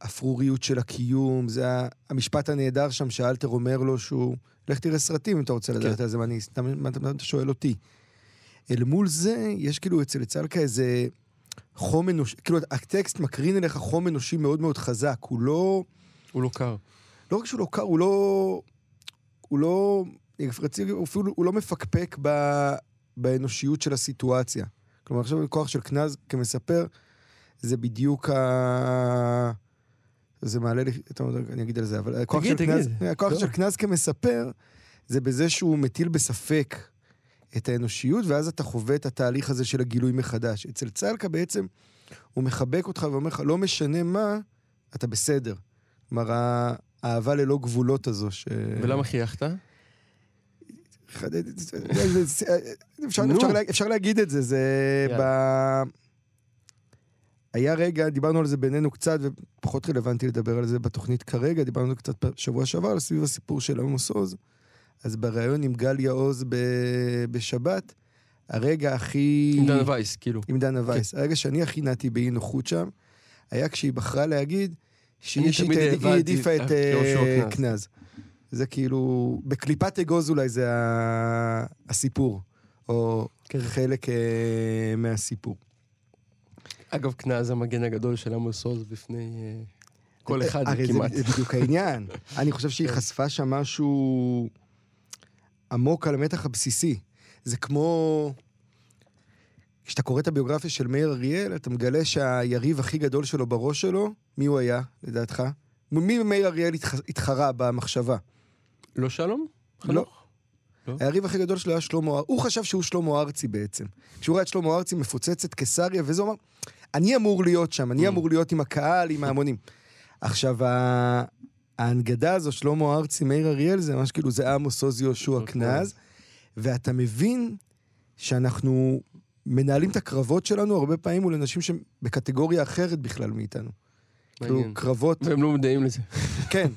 האפרוריות של הקיום, זה המשפט הנהדר שם שאלתר אומר לו שהוא, לך תראה סרטים אם אתה רוצה לדעת כן. על זה, מה אני מה אתה שואל אותי? אל מול זה, יש כאילו אצל צלקה איזה חום אנושי, כאילו הטקסט מקרין אליך חום אנושי מאוד מאוד חזק, הוא לא, הוא לא קר. לא רק שהוא לא קר, הוא לא, הוא לא, רציתי, הוא אפילו, הוא לא מפקפק ב, באנושיות של הסיטואציה. כלומר, עכשיו כוח של קנז כמספר, זה בדיוק ה... זה מעלה לי, אתה יודע, אני אגיד על זה, אבל הכוח תגיד, של קנז, תגיד. הכוח לא. של קנז כמספר, זה בזה שהוא מטיל בספק את האנושיות, ואז אתה חווה את התהליך הזה של הגילוי מחדש. אצל צלקה בעצם, הוא מחבק אותך ואומר לך, לא משנה מה, אתה בסדר. כלומר, האהבה ללא גבולות הזו, ש... ולמה חייכת? אפשר, להגיד את זה, זה ב... היה רגע, דיברנו על זה בינינו קצת, ופחות רלוונטי לדבר על זה בתוכנית כרגע, דיברנו קצת בשבוע שעבר, סביב הסיפור של עמוס עוז. אז בריאיון עם גליה עוז ב... בשבת, הרגע הכי... עם דנה וייס, כאילו. עם דנה וייס. הרגע שאני הכי נעתי באי נוחות שם, היה כשהיא בחרה להגיד שהיא אישית העדיפה את יהושע אה, קנז. קנז. זה כאילו, בקליפת אגוז אולי זה הסיפור, או כן. חלק אה, מהסיפור. אגב, קנז המגן הגדול של עמוס עוז בפני אה, כל אחד הרי כמעט. זה בדיוק העניין. [LAUGHS] אני חושב שהיא חשפה שם משהו עמוק על המתח הבסיסי. זה כמו... כשאתה קורא את הביוגרפיה של מאיר אריאל, אתה מגלה שהיריב הכי גדול שלו בראש שלו, מי הוא היה, לדעתך? מי מאיר אריאל התח- התחרה במחשבה? לא שלום? לא. חנוך? היריב הכי גדול שלו היה שלמה ארצי. הוא חשב שהוא שלמה ארצי בעצם. כשהוא ראה את שלמה ארצי מפוצץ את קיסריה, וזה אמר, אני אמור להיות שם, אני Mm. אמור להיות עם הקהל, עם ההמונים. עכשיו, ההנגדה הזו, שלמה ארצי, מאיר אריאל, זה ממש כאילו, זה עמוס עוז יהושע אוקיי. קנז, ואתה מבין שאנחנו מנהלים את הקרבות שלנו הרבה פעמים מול אנשים שהם בקטגוריה אחרת בכלל מאיתנו. כאילו. קרבות, והם לא מודעים לזה. כן,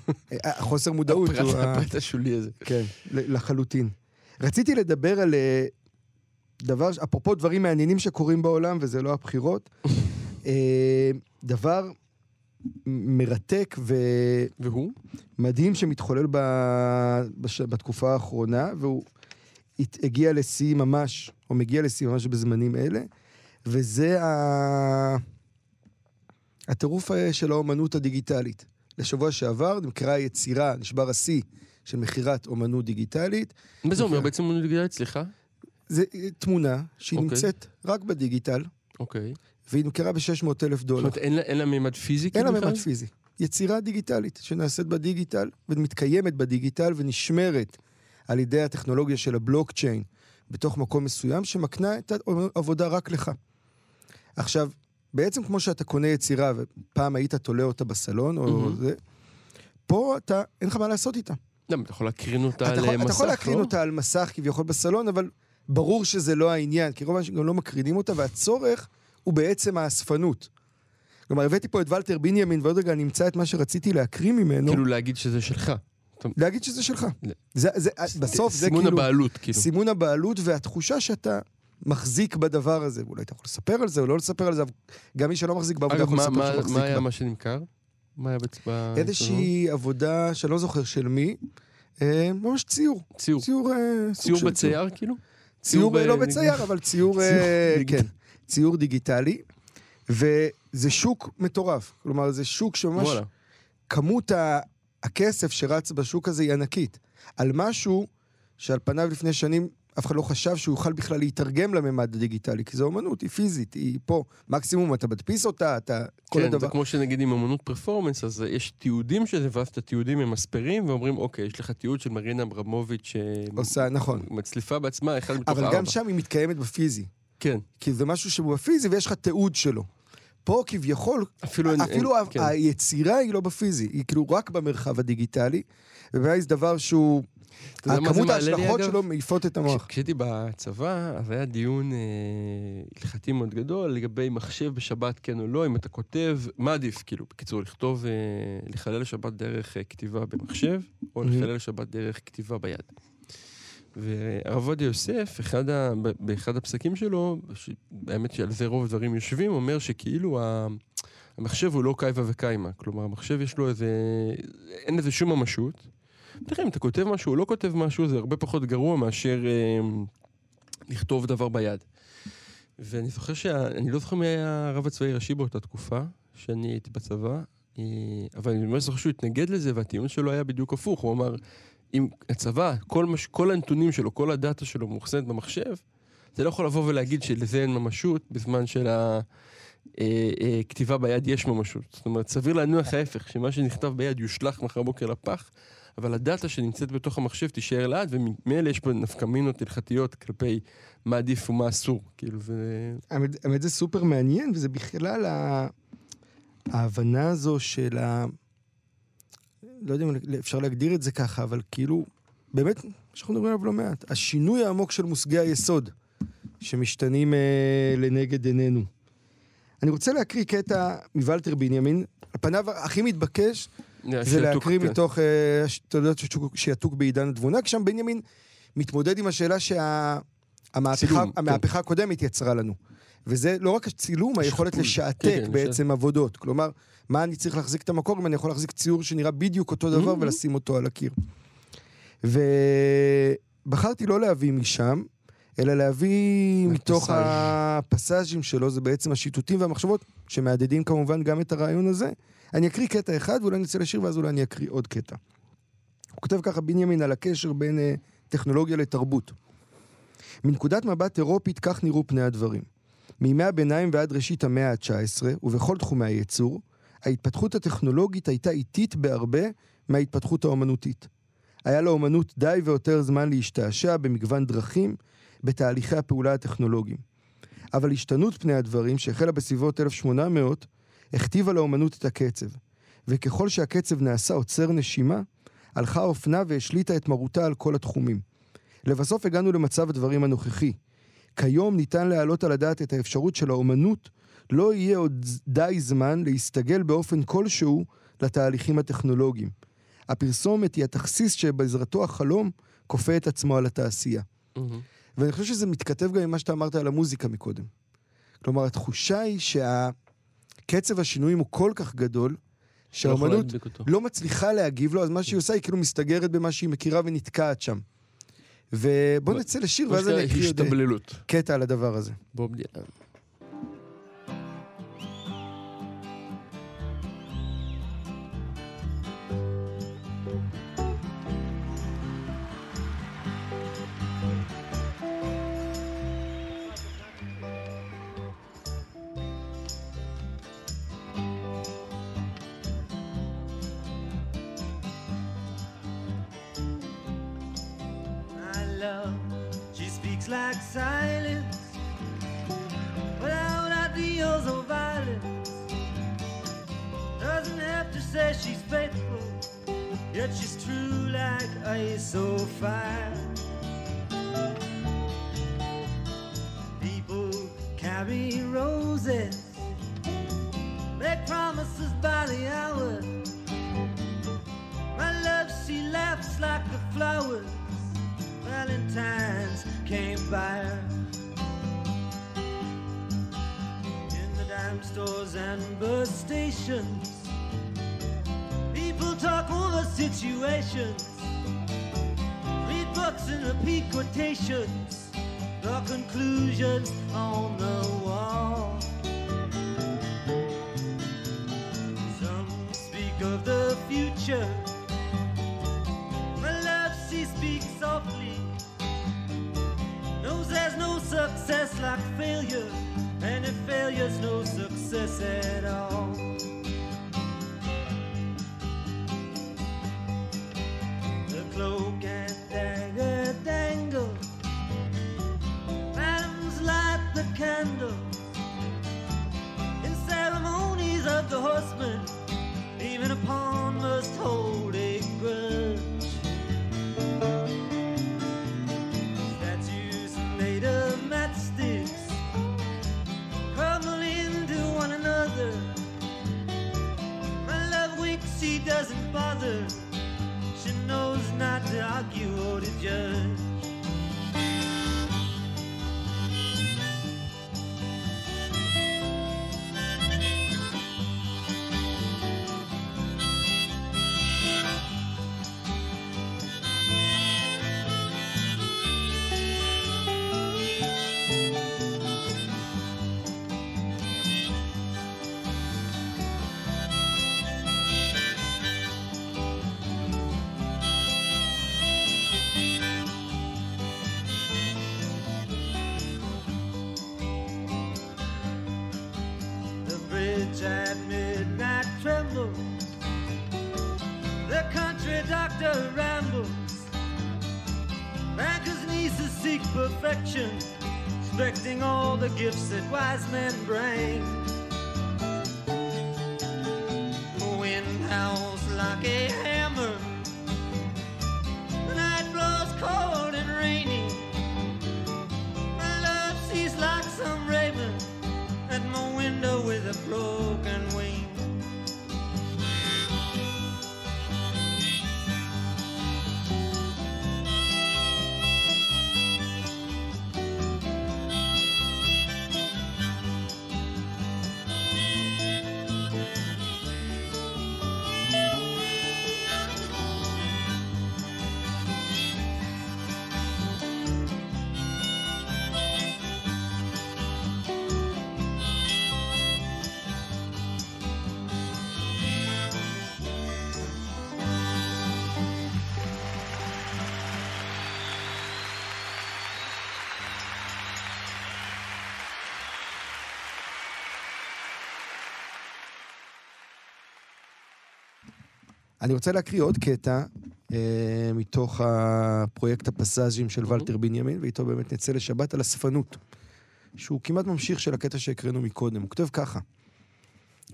החוסר מודעות הוא... הפרט- השולי הזה. כן, לחלוטין. רציתי לדבר על אה, דבר, אפרופו דברים מעניינים שקורים בעולם, וזה לא הבחירות, אה, דבר מרתק והוא? ומדהים שמתחולל ב, בש, בתקופה האחרונה, והוא הת- הגיע לשיא ממש, או מגיע לשיא ממש בזמנים אלה, וזה ה... הטירוף אה, של האומנות הדיגיטלית. לשבוע שעבר נמכרה יצירה, נשבר השיא של מכירת אומנות דיגיטלית. מה זה אומר. בעצם אוניברסיטה? סליחה? זה אה, תמונה שהיא אוקיי. נמצאת רק בדיגיטל, אוקיי. והיא נמכרה ב-600 אלף זאת דולר. אומרת, אין לה- אין לה מימד פיזי? אין לה כאילו, בכלל? פיזי. יצירה דיגיטלית שנעשית בדיגיטל ומתקיימת בדיגיטל ונשמרת על ידי הטכנולוגיה של הבלוקצ'יין בתוך מקום מסוים שמקנה את העבודה רק לך. עכשיו, בעצם כמו שאתה קונה יצירה ופעם היית תולה אותה בסלון או מהמם. זה, פה אתה, אין לך מה לעשות איתה. למה, אתה יכול להקרין אותה על מסך, אתה יכול להקרין לא? אותה על מסך כביכול בסלון, אבל ברור שזה לא העניין, כי רוב האנשים גם לא מקרינים אותה, והצורך הוא בעצם האספנות. כלומר, הבאתי פה את ולטר בנימין, ועוד רגע אני אמצא את מה שרציתי להקריא ממנו, כאילו להגיד שזה שלך. [LAUGHS] להגיד שזה שלך. לא. זה, זה, בסוף זה סימון כאילו... הבעלות, כאילו. סימון הבעלות והתחושה שאתה מחזיק בדבר הזה. אולי אתה יכול לספר על זה או לא לספר על זה, גם מי שלא מחזיק בעבודה יכול לספר שהוא מחזיק מה היה בה. מה שנמכר? מה היה בצבע... איזושהי עבודה שאני לא זוכר של מי, אה, ממש ציור. ציור. ציור, אה, בצייר, כאילו? ציור, ציור לא ב- בצייר, אבל ציור, [LAUGHS] אה. כן, ציור דיגיטלי. וזה שוק מטורף. כלומר, זה שוק שממש... וואלה. כמות ה- הכסף שרץ בשוק הזה היא ענקית. על משהו שעל פניו לפני שנים אף אחד לא חשב שהוא יוכל בכלל להתרגם לממד הדיגיטלי, כי זו אומנות, היא פיזית, היא פה. מקסימום אתה מדפיס אותה, אתה... כל כן, הדבר. זה כמו שנגיד עם אמנות פרפורמנס, אז יש תיעודים של זה, ואז את התיעודים ממספרים, ואומרים, אוקיי, יש לך תיעוד של מרינה אברמוביץ' עושה, נכון. שמצליפה בעצמה, אחד מתוך אבל ארבע. גם שם היא מתקיימת בפיזי. כן. כי זה משהו שהוא בפיזי ויש לך תיעוד שלו. פה כביכול, אפילו אין... אפילו אין- ה- כן. היצירה היא לא בפיזי, היא כאילו רק במרחב הדיגיטלי, ובעיניי זה דבר שהוא... אתה יודע מה זה כמות מעלה לי, ההשלכות? שלו מעיפות את המוח. כש- כשהייתי בצבא, אז היה דיון אה, הלכתי מאוד גדול לגבי מחשב בשבת, כן או לא, אם אתה כותב, מה עדיף, כאילו, בקיצור, לכתוב, אה, לחלל שבת דרך אה, כתיבה במחשב, או. לחלל שבת דרך כתיבה ביד. והרב עובדיה יוסף, אחד ה, באחד הפסקים שלו, ש- האמת שעל זה רוב הדברים יושבים, אומר שכאילו ה, המחשב הוא לא קייבה וקיימה. כלומר, המחשב יש לו איזה... אין לזה שום ממשות. תראה, אם אתה כותב משהו או לא כותב משהו, זה הרבה פחות גרוע מאשר אה, לכתוב דבר ביד. ואני זוכר שה... אני לא זוכר מי היה הרב הצבאי הראשי באותה תקופה, שאני הייתי בצבא, אה, אבל אני ממש זוכר שהוא התנגד לזה, והטיעון שלו היה בדיוק הפוך. הוא אמר, אם הצבא, כל, מש... כל הנתונים שלו, כל הדאטה שלו מאוחסנת במחשב, זה לא יכול לבוא ולהגיד שלזה אין ממשות, בזמן של ה... אה, אה, ביד יש ממשות. זאת אומרת, סביר להניח ההפך, שמה שנכתב ביד יושלך מחר בוקר לפח, אבל הדאטה שנמצאת בתוך המחשב תישאר לעד, וממילא יש פה נפקמינות הלכתיות כלפי מה עדיף ומה אסור. כאילו, זה... האמת, זה סופר מעניין, וזה בכלל. ההבנה הזו של ה... לא יודע אם אפשר להגדיר את זה ככה, אבל כאילו, באמת, שאנחנו מדברים עליו לא מעט, השינוי העמוק של מושגי היסוד, שמשתנים אה, לנגד עינינו. אני רוצה להקריא קטע מוולטר בנימין, על פניו הכי מתבקש, זה להקריא כן. מתוך אה, תולדות שיתוק בעידן התבונה, כי שם בנימין מתמודד עם השאלה שהמהפכה צילום, כן. הקודמת יצרה לנו. וזה לא רק הצילום, היכולת. לשעתק כן, כן, בעצם עבודות. כלומר, מה אני צריך להחזיק את המקור אם אני יכול להחזיק ציור שנראה בדיוק אותו דבר Mhm. ולשים אותו על הקיר. ובחרתי לא להביא משם, אלא להביא מתוך מהפסאז'. הפסאז'ים שלו, זה בעצם השיטוטים והמחשבות, שמהדהדים כמובן גם את הרעיון הזה. אני אקריא קטע אחד ואולי נצא לשיר ואז אולי אני אקריא עוד קטע. הוא כותב ככה, בנימין, על הקשר בין אה, טכנולוגיה לתרבות. מנקודת מבט אירופית כך נראו פני הדברים. מימי הביניים ועד ראשית המאה ה-19, ובכל תחומי הייצור, ההתפתחות הטכנולוגית הייתה איטית בהרבה מההתפתחות האומנותית. היה לאומנות די ויותר זמן להשתעשע במגוון דרכים בתהליכי הפעולה הטכנולוגיים. אבל השתנות פני הדברים, שהחלה בסביבות 1800, הכתיבה לאומנות את הקצב. וככל שהקצב נעשה עוצר נשימה, הלכה האופנה והשליטה את מרותה על כל התחומים. לבסוף הגענו למצב הדברים הנוכחי. כיום ניתן להעלות על הדעת את האפשרות של האומנות לא יהיה עוד די זמן להסתגל באופן כלשהו לתהליכים הטכנולוגיים. הפרסומת היא התכסיס שבעזרתו החלום כופה את עצמו על התעשייה. מהמם. ואני חושב שזה מתכתב גם עם מה שאתה אמרת על המוזיקה מקודם. כלומר, התחושה היא שהקצב השינויים הוא כל כך גדול, לא שהאומנות אותו. לא מצליחה להגיב לו, אז מה שהיא עושה היא כאילו מסתגרת במה שהיא מכירה ונתקעת שם. ובוא נצא לשיר, ואז אני אקריא עוד אה. קטע על הדבר הזה. בוב דילן. Silence without ideals or violence. Doesn't have to say she's faithful, yet she's true like ice so fire. People carry roses, make promises by the hour. My love, she laughs like the flowers. Valentine's came by stores and bus stations, people talk over situations. Read books and repeat quotations. The conclusions on the wall. Some speak of the future. My she speaks softly. Knows there's no success like failure, and if failure's no success at all. Doctor rambles. Banker's nieces seek perfection, expecting all the gifts that wise men bring. אני רוצה להקריא עוד קטע אה, מתוך הפרויקט הפסאז'ים של ולטר בנימין, ואיתו באמת נצא לשבת על אספנות, שהוא כמעט ממשיך של הקטע שהקראנו מקודם. הוא כותב ככה,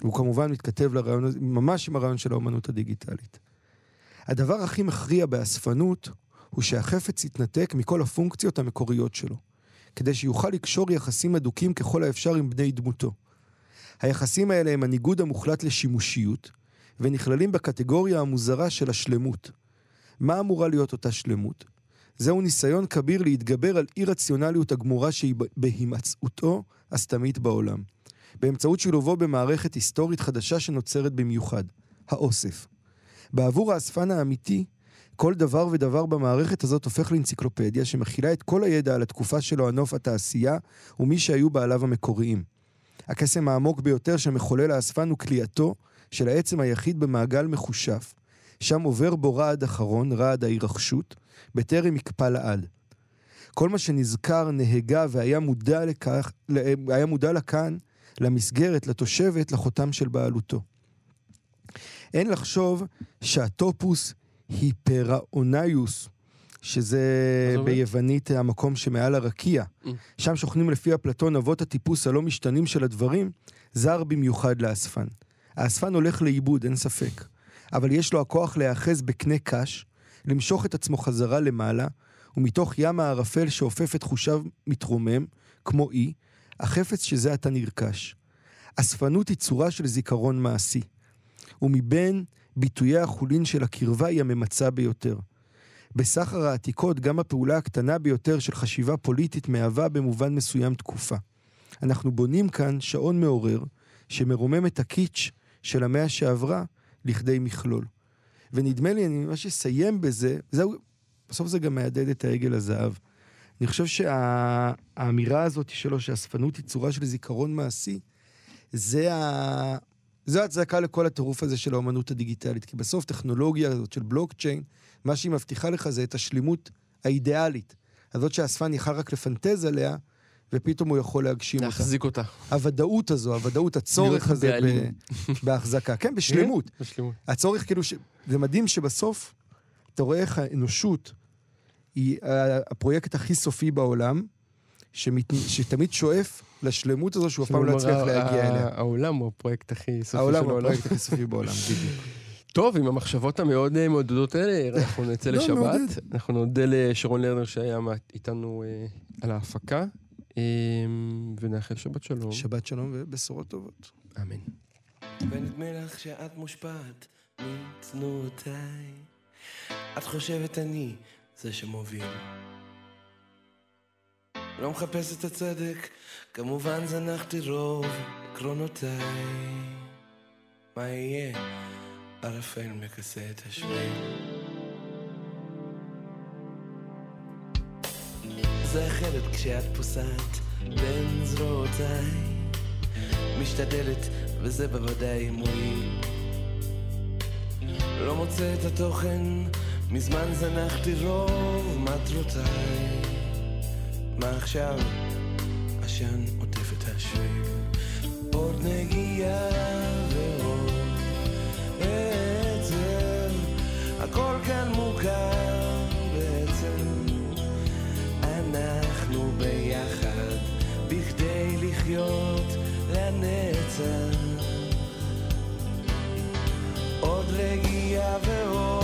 הוא כמובן מתכתב לרעיון, ממש עם הרעיון של האומנות הדיגיטלית. הדבר הכי מכריע באספנות הוא שהחפץ יתנתק מכל הפונקציות המקוריות שלו, כדי שיוכל לקשור יחסים הדוקים ככל האפשר עם בני דמותו. היחסים האלה הם הניגוד המוחלט לשימושיות, ונכללים בקטגוריה המוזרה של השלמות. מה אמורה להיות אותה שלמות? זהו ניסיון כביר להתגבר על אי-רציונליות הגמורה שהיא בהימצאותו הסתמית בעולם. באמצעות שילובו במערכת היסטורית חדשה שנוצרת במיוחד, האוסף. בעבור האספן האמיתי, כל דבר ודבר במערכת הזאת הופך לאנציקלופדיה שמכילה את כל הידע על התקופה שלו הנוף התעשייה ומי שהיו בעליו המקוריים. הקסם העמוק ביותר שמחולל האספן הוא כליאתו של העצם היחיד במעגל מחושף, שם עובר בו רעד אחרון, רעד ההירחשות, בטרם יקפא לעד. כל מה שנזכר, נהגה והיה מודע לכך, היה מודע לכאן, למסגרת, לתושבת, לחותם של בעלותו. אין לחשוב שהטופוס היפראוניוס, שזה? ביוונית המקום שמעל הרקיע, Mm. שם שוכנים לפי אפלטון אבות הטיפוס הלא משתנים של הדברים, זר במיוחד לאספן. האספן הולך לאיבוד, אין ספק. אבל יש לו הכוח להיאחז בקנה קש, למשוך את עצמו חזרה למעלה, ומתוך ים הערפל שאופף את חושיו מתרומם, כמו אי, החפץ שזה עתה נרכש. אספנות היא צורה של זיכרון מעשי. ומבין ביטויי החולין של הקרבה היא הממצה ביותר. בסחר העתיקות גם הפעולה הקטנה ביותר של חשיבה פוליטית מהווה במובן מסוים תקופה. אנחנו בונים כאן שעון מעורר שמרומם את הקיץ' של המאה שעברה לכדי מכלול. ונדמה לי, אני ממש אסיים בזה, זהו, בסוף זה גם מהדהד את העגל הזהב. אני חושב שהאמירה הזאת שלו, שאספנות היא צורה של זיכרון מעשי, זה ה... זו הצדקה לכל הטירוף הזה של האומנות הדיגיטלית. כי בסוף טכנולוגיה הזאת של בלוקצ'יין, מה שהיא מבטיחה לך זה את השלימות האידיאלית. הזאת שהאספן יכל רק לפנטז עליה, ופתאום הוא יכול להגשים אותה. להחזיק אותה. הוודאות הזו, הוודאות, הצורך הזה. ב- [LAUGHS] בהחזקה. כן, בשלמות. [LAUGHS] בשלמות. הצורך כאילו, ש... זה מדהים שבסוף, אתה רואה איך האנושות היא הפרויקט הכי סופי בעולם, שמת... שתמיד שואף לשלמות הזו שהוא אף פעם לא יצליח להגיע אליה. העולם הוא הפרויקט הכי סופי העולם של הוא העולם. הפרויקט הכי סופי בעולם, [LAUGHS] בדיוק. טוב, עם המחשבות המאוד אה, מעודדות האלה, אנחנו נצא לא, לשבת. אנחנו נודה לשרון לרנר שהיה איתנו אה, על ההפקה, ונאחל שבת שלום. שבת שלום ובשורות טובות. אמן. ונדמה לך שאת מושפעת מצנועותיי. את חושבת אני זה שמוביל. לא מחפש את הצדק, כמובן זנחתי רוב עקרונותיי. מה יהיה? ערפל מכסה את השביל. זכרת כשאת פוסעת בין זרועותיי. משתדלת וזה בוודאי מועיל. לא מוצא את התוכן מזמן זנחתי רוב מטרותיי. מה עכשיו? עשן עוטף את השביל. עוד נגיעה ועוד עצב. הכל כאן מוכר. אנחנו ביחד, בכדי לחיות לנצח. עוד רגיעה ועוד...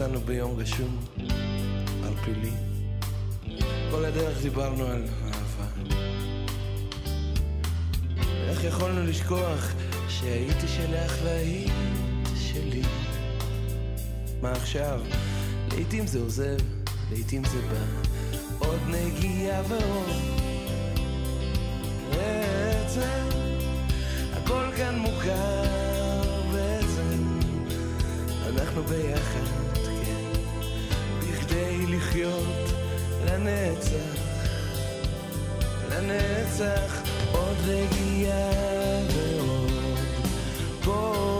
נסענו ביום רשום על פילי? כל הדרך דיברנו על אהבה. איך יכולנו לשכוח שהייתי שלך והיית שלי? מה עכשיו? לעתים זה עוזב, לעתים זה בא. עוד נגיעה ועוד בעצם הכל כאן מוכר לחיות לנצח לנצח עוד רגיעה ועוד. כוח